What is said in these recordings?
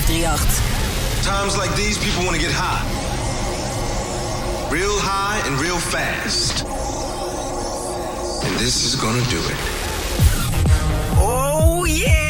538. Times like these, people want to get high. Real high and real fast. And this is gonna do it. Oh, yeah.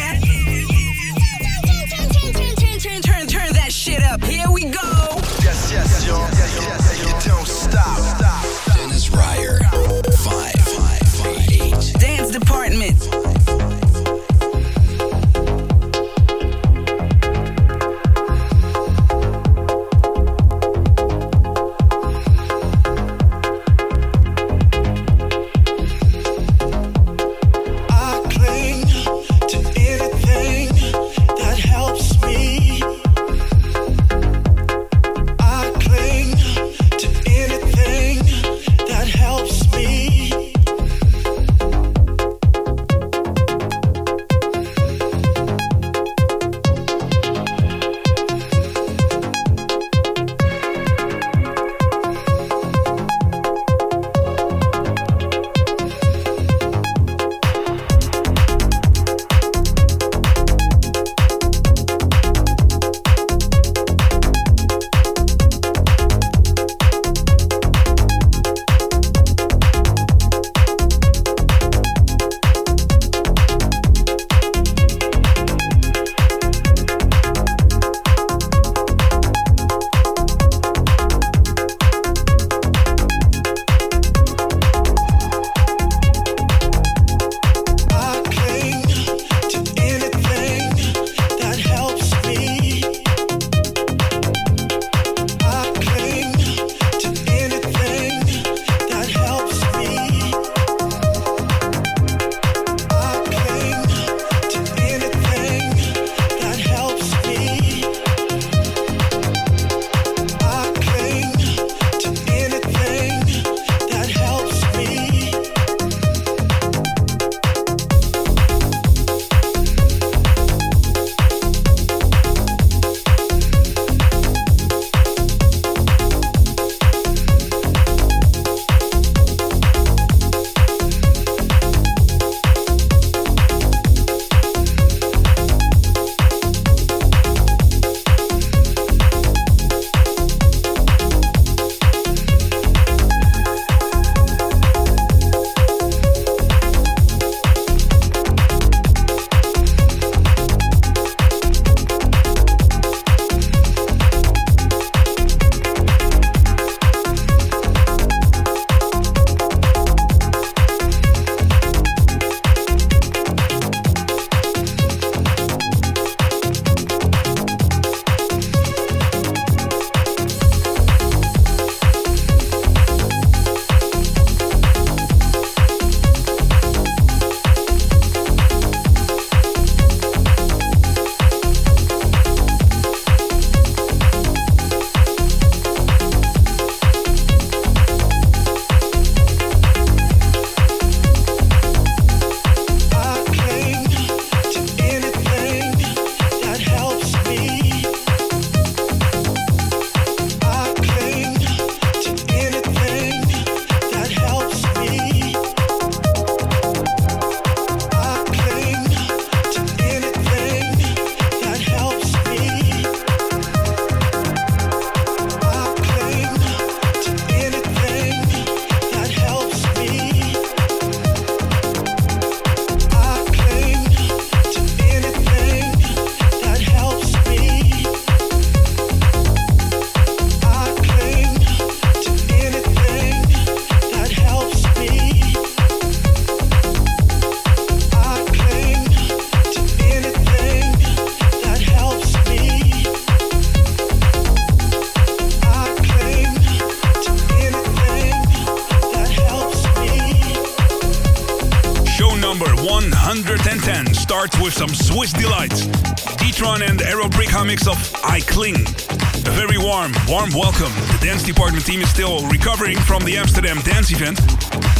Team is still recovering from the Amsterdam dance event.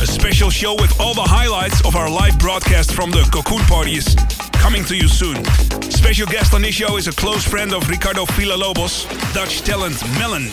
A special show with all the highlights of our live broadcast from the Cocoon Party is coming to you soon. Special guest on this show is a close friend of Ricardo Villalobos, Dutch talent Melon.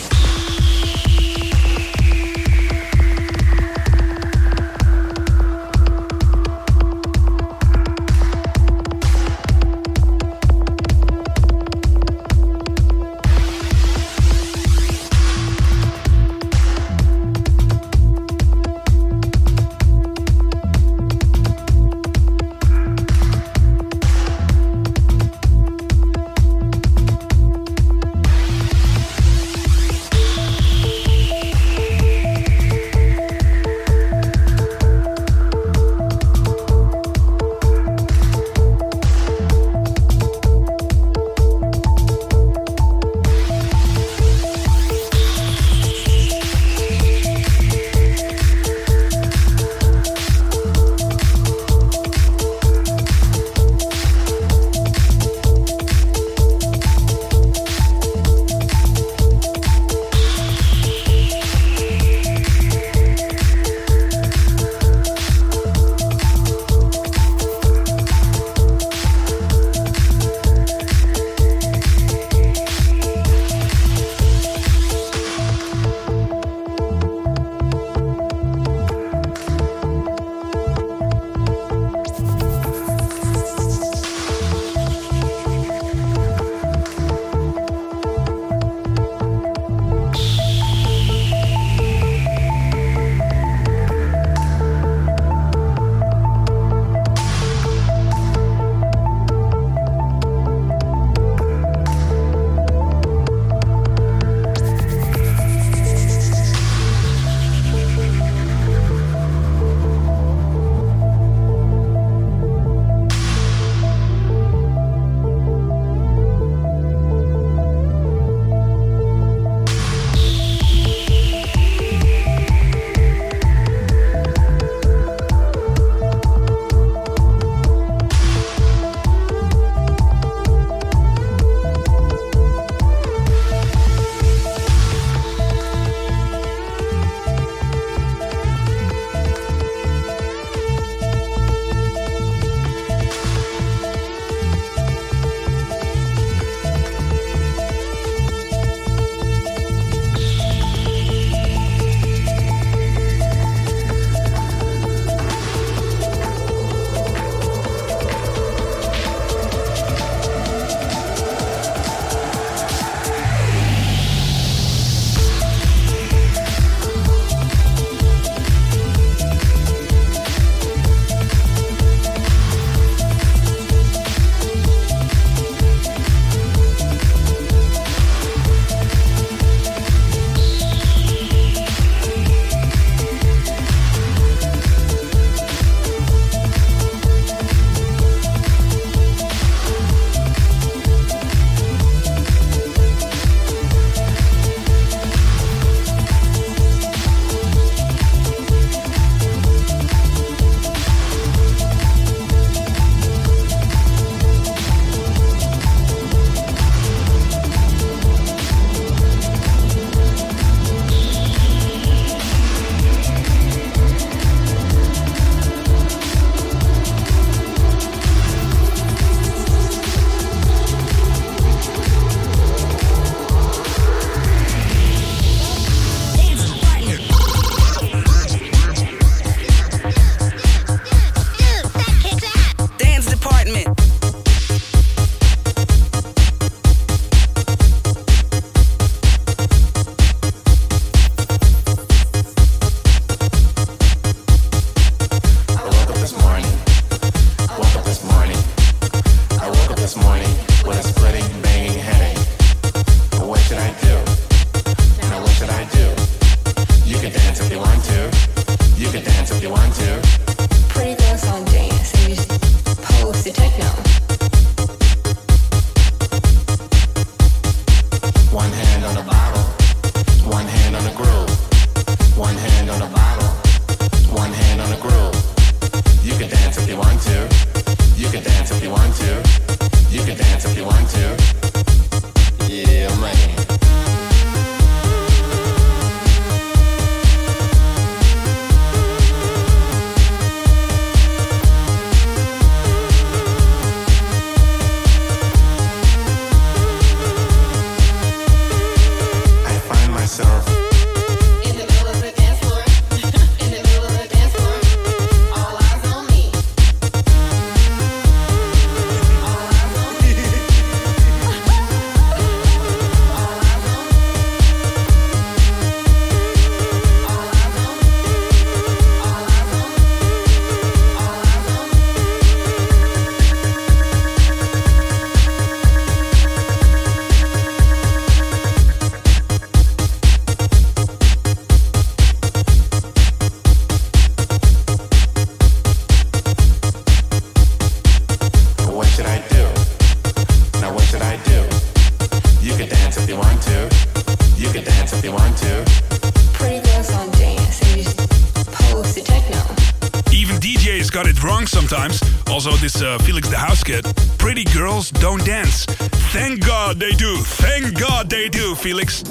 Uh, Felix. The House Kid. Pretty girls don't dance. Thank God they do. Thank God they do, Felix.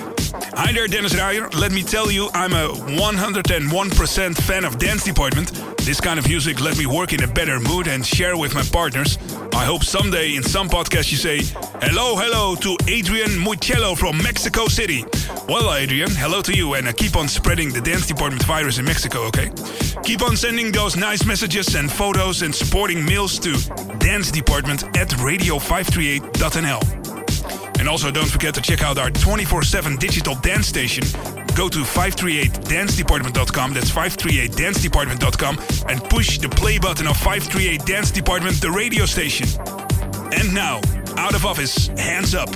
Hi there, Dennis Ruyer. Let me tell you, I'm a 101% fan of Dance Department. This kind of music let me work in a better mood and share with my partners. I hope someday in some podcast you say, Hello, hello to Adrian Mucello from Mexico City. Well, Adrian, hello to you and uh, keep on spreading the Dance Department virus in Mexico, okay? Keep on sending those nice messages and photos and supporting mails to Dance Department at radio538.nl. And also don't forget to check out our 24-7 digital dance station. Go to 538dancedepartment.com, that's 538dancedepartment.com, and push the play button of 538 Dance Department, the radio station. And now, out of office, hands up.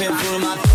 can't my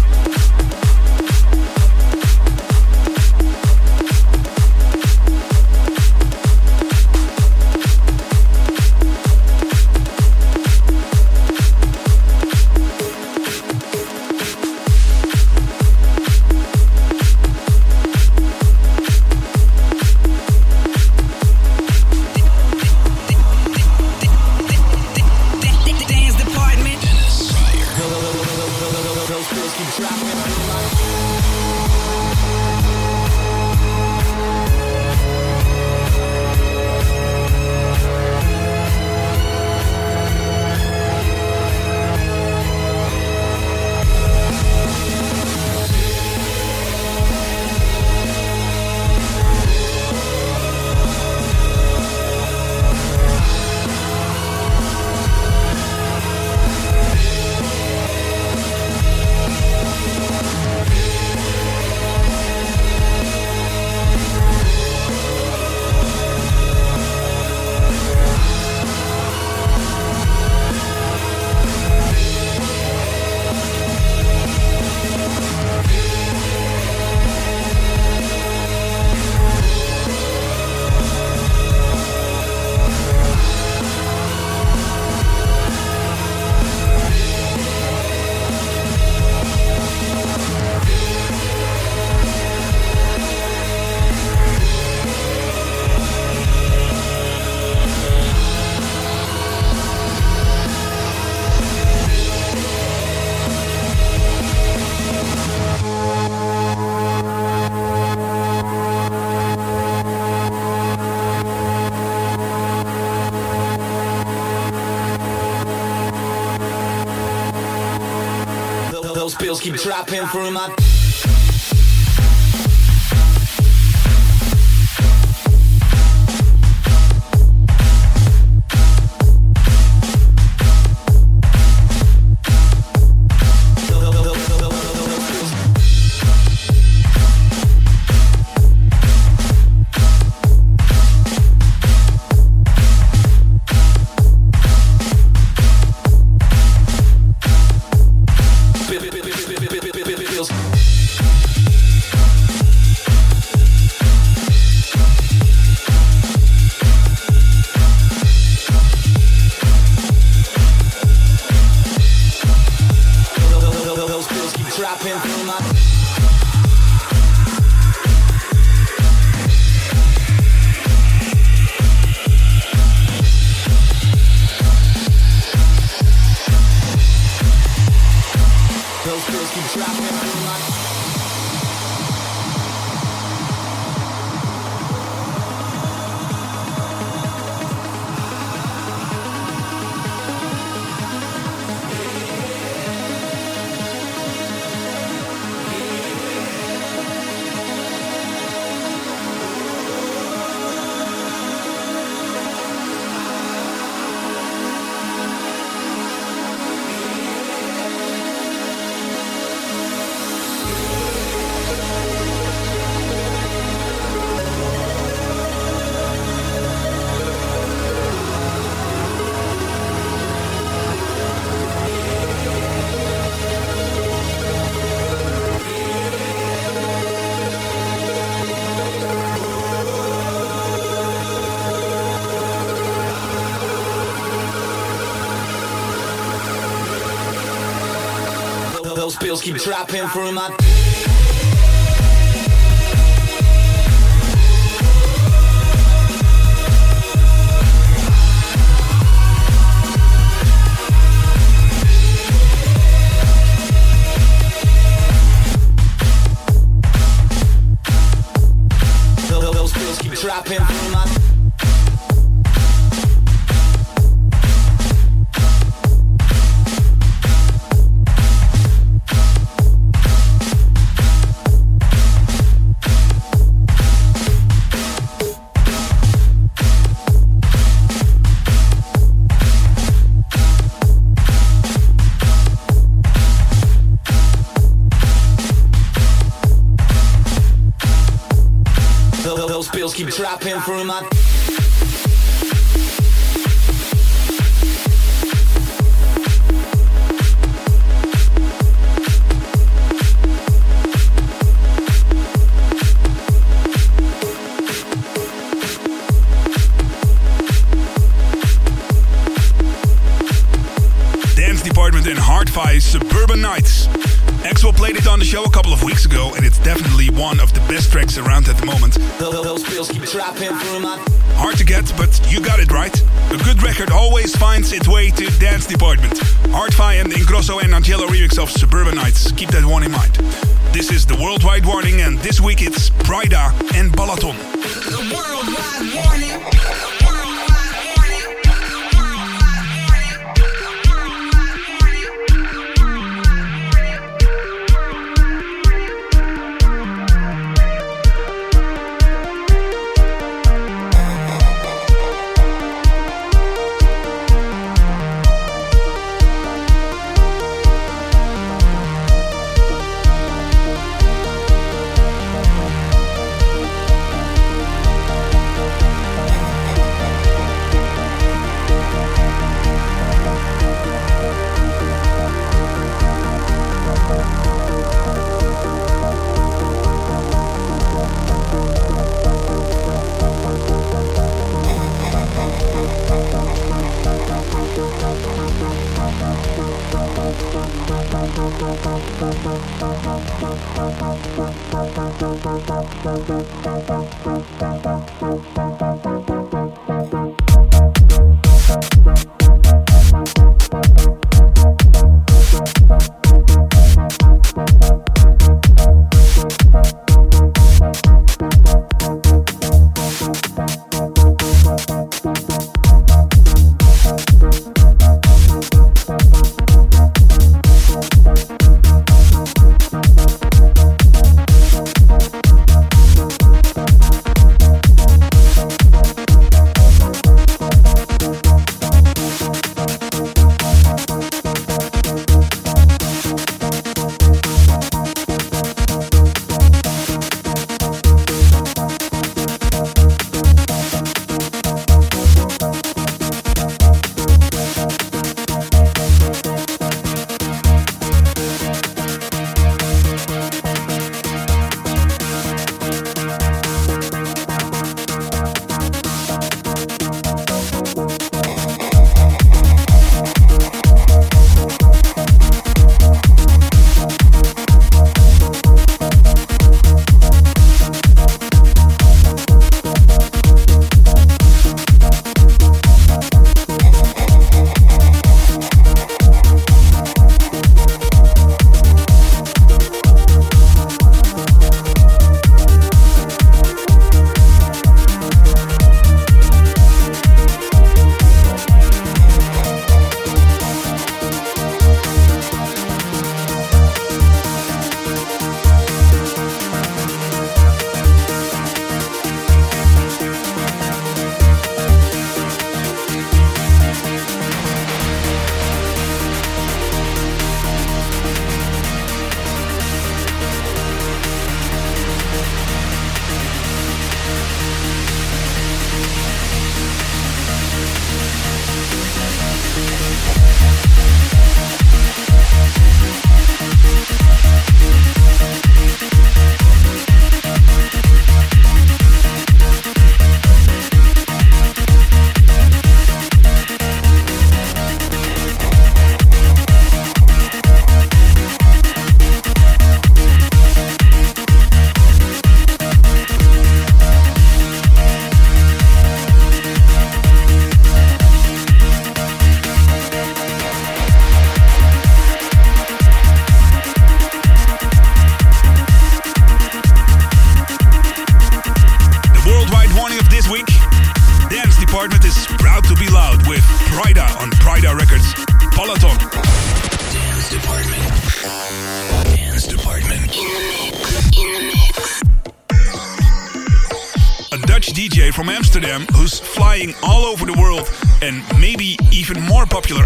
keep dropping through my. those bills keep dropping through my. Those bills keep Dropping through my keep dropping through my. Dance Department and Hard-Fi Suburban Knights. Expo played it on the show a couple of weeks ago and it definitely one of the best tracks around at the moment. Those pills keep dropping through my. Hard to get, but you got it right. A good record always finds its way to dance department. Hard-Fi and Ingrosso and Angello remix of Suburban Knights. Keep that one in mind. This is the Worldwide Warning, and this week it's Prida and Balaton. The worldwide warning.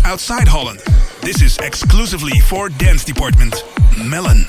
Outside Holland. This is exclusively for Dance Department. Melon.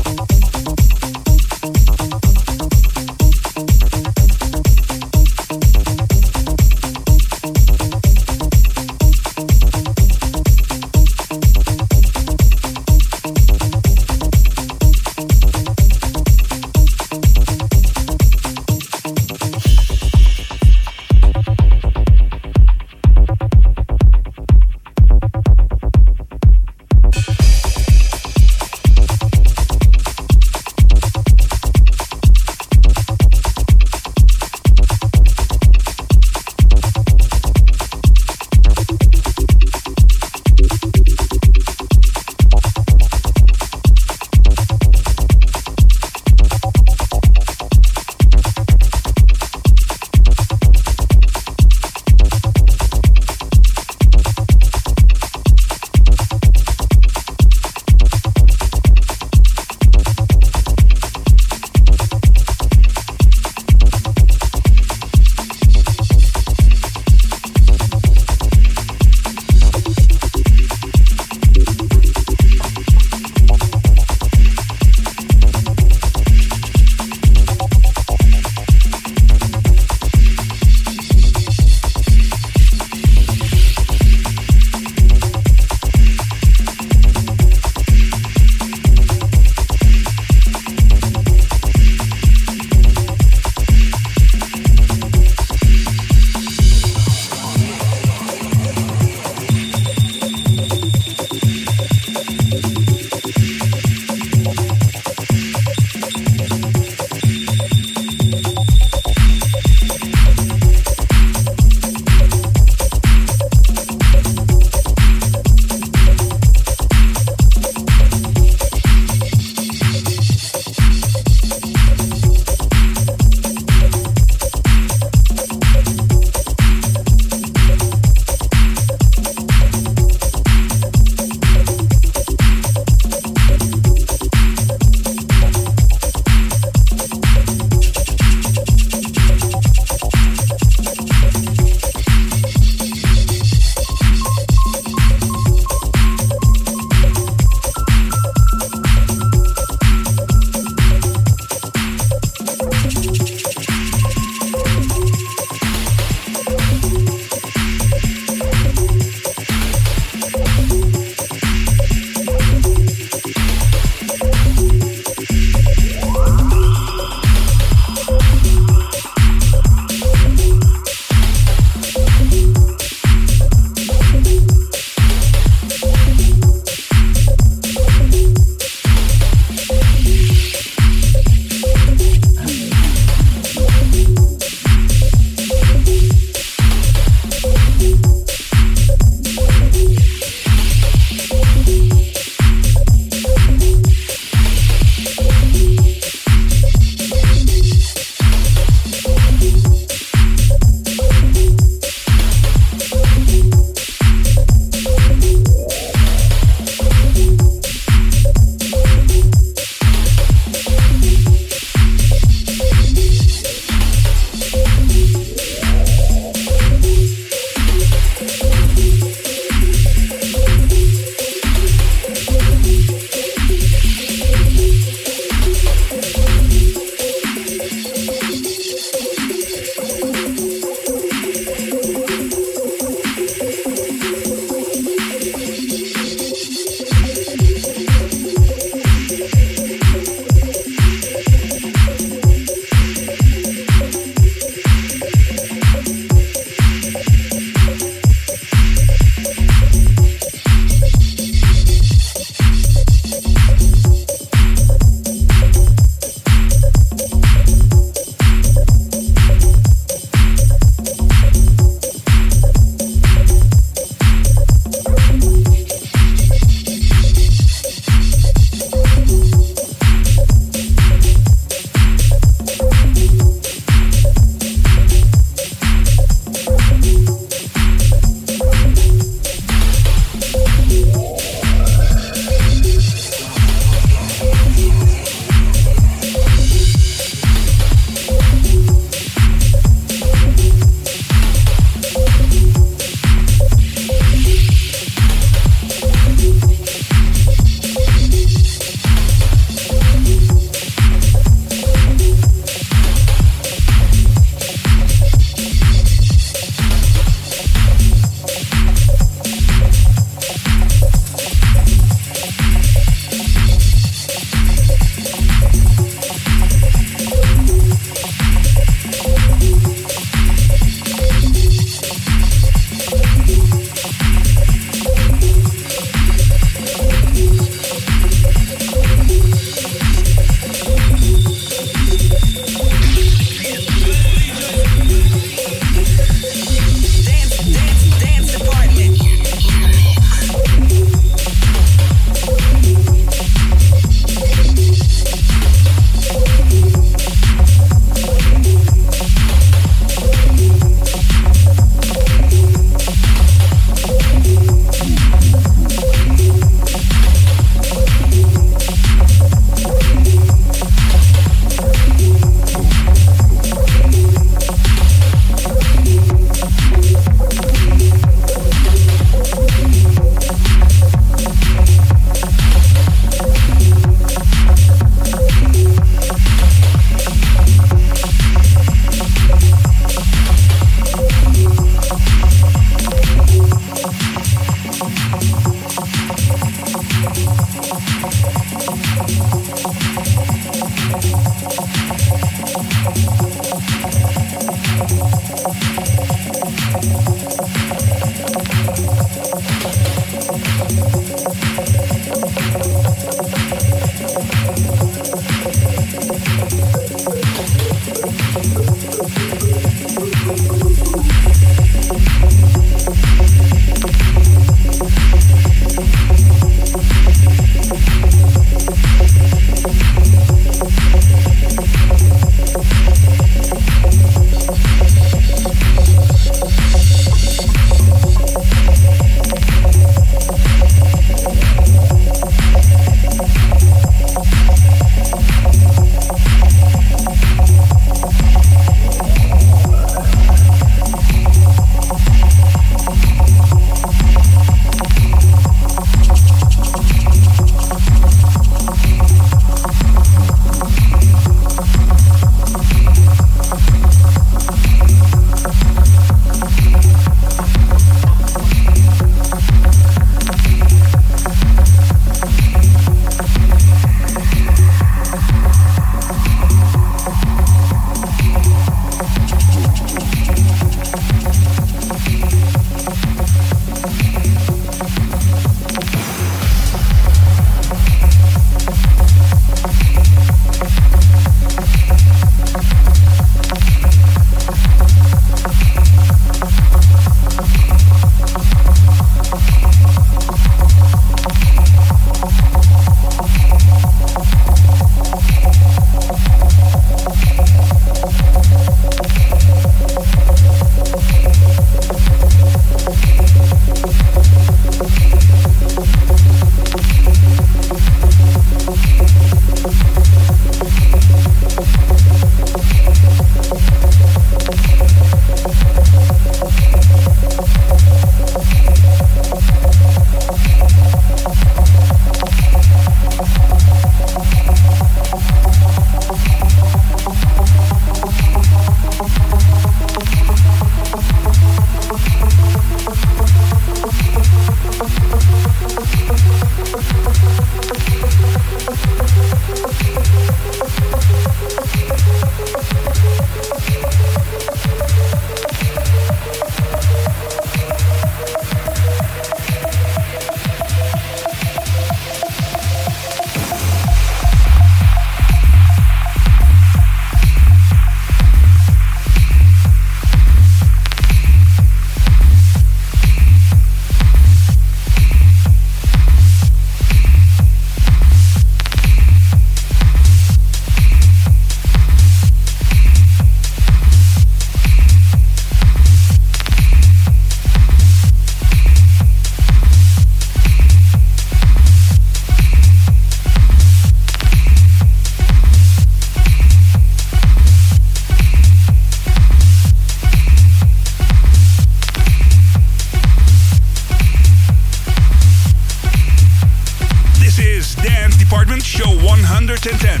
1010.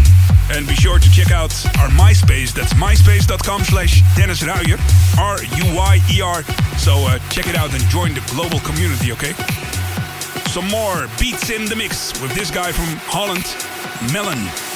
And be sure to check out our MySpace. That's myspace.com slash Dennis Ruyer. R-U-Y-E-R. So uh, check it out and join the global community, okay? Some more beats in the mix with this guy from Holland, Melon.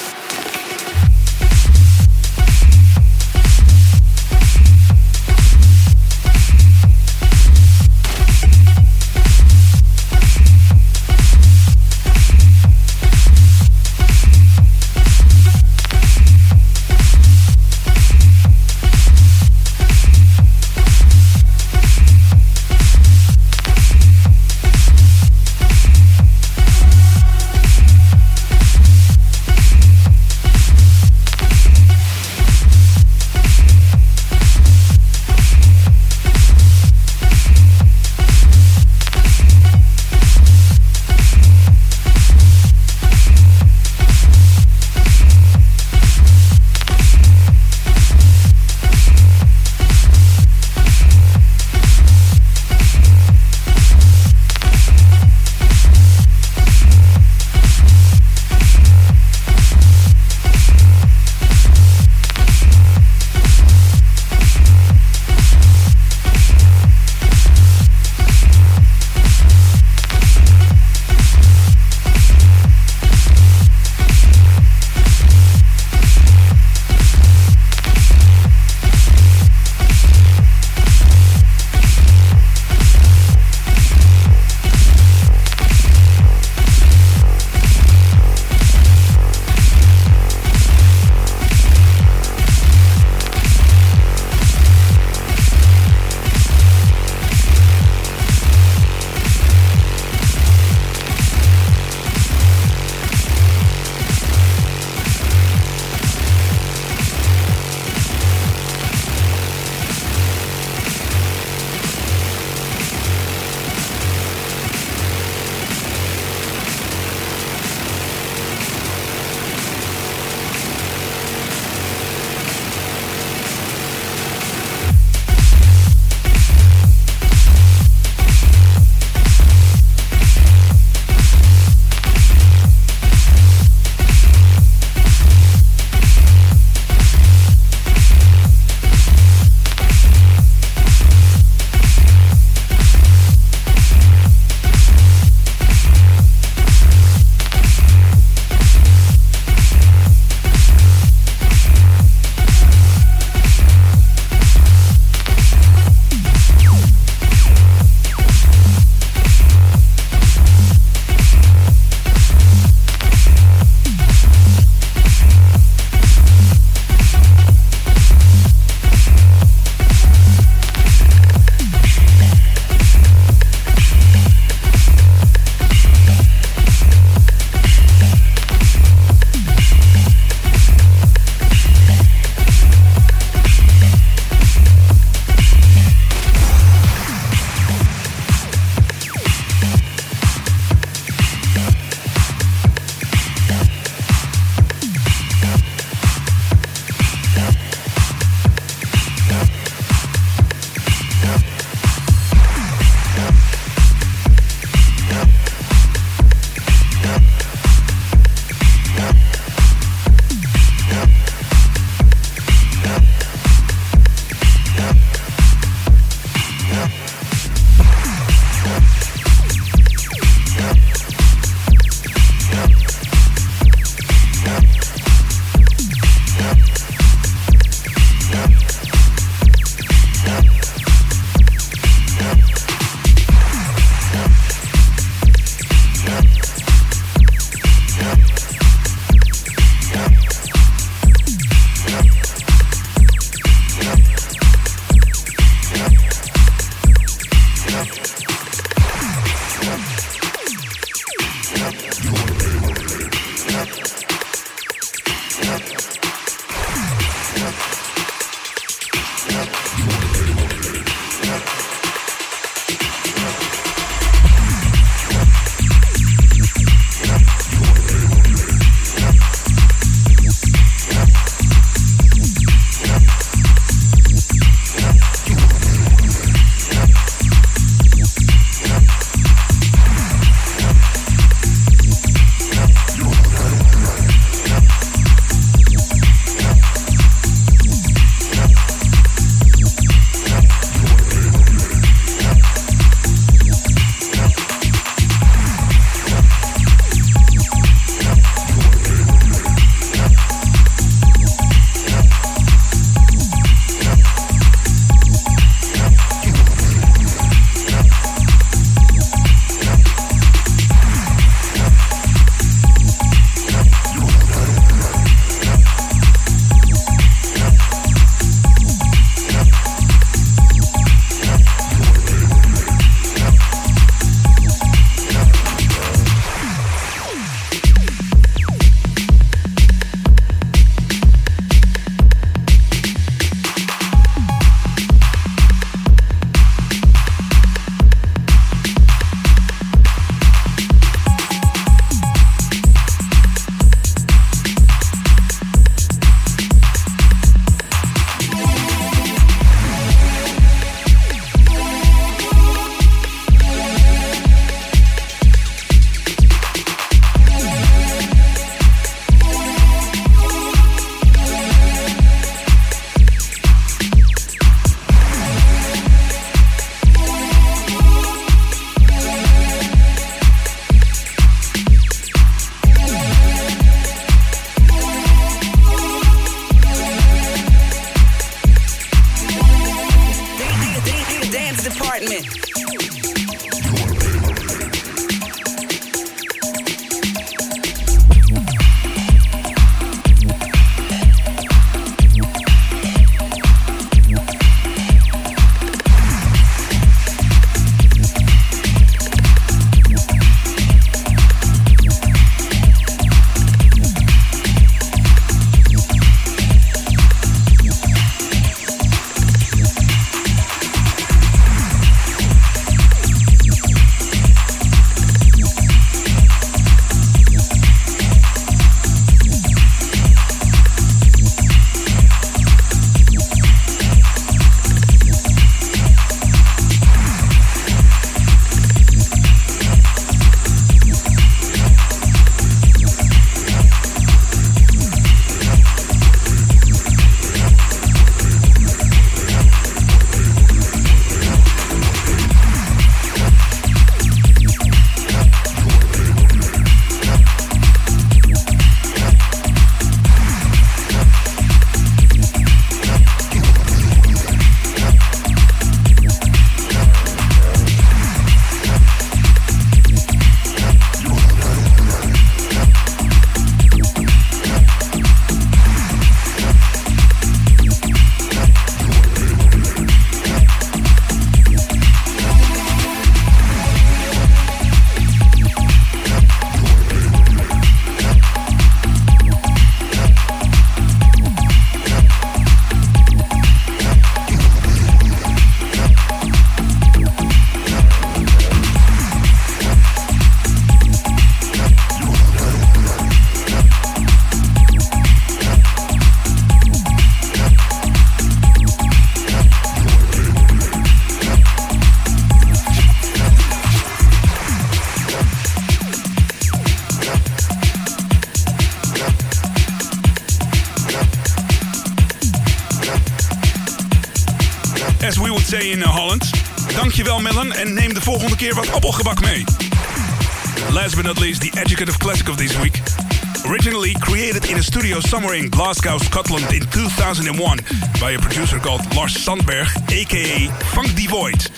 2001 by a producer called Lars Sandberg, aka Funk D'Void.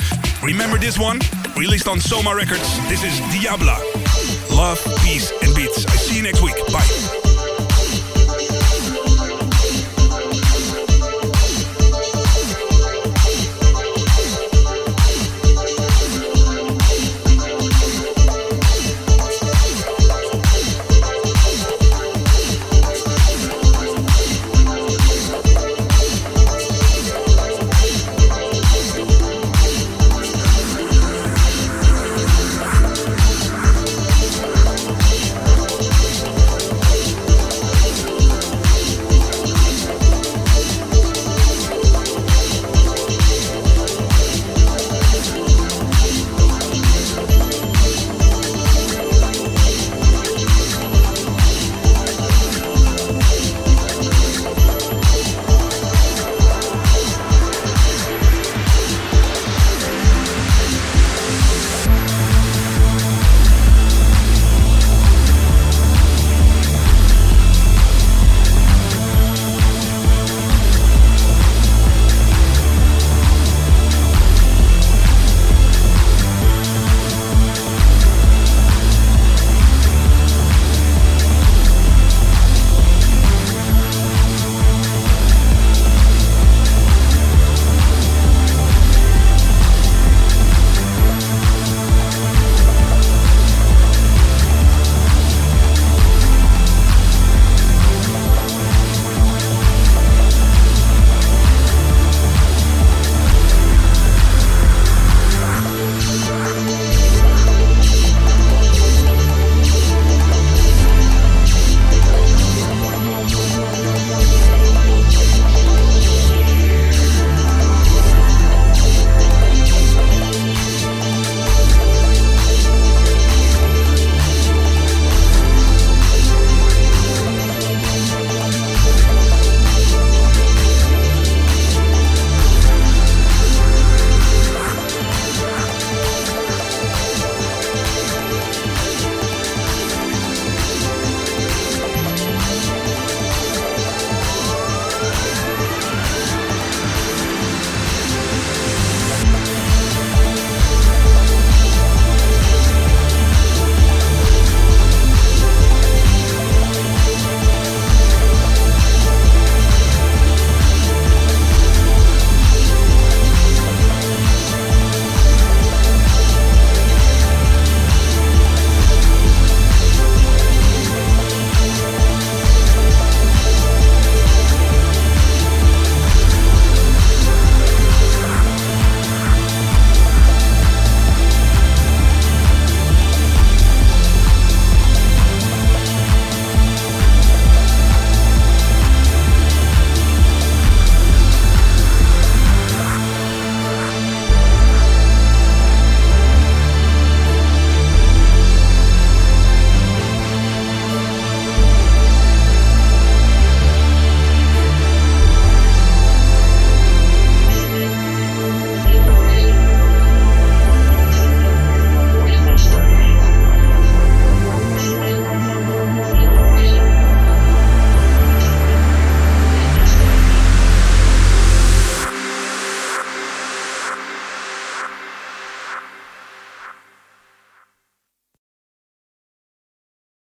Remember this one? Released on Soma Records, this is Diabla. Love, peace and beats.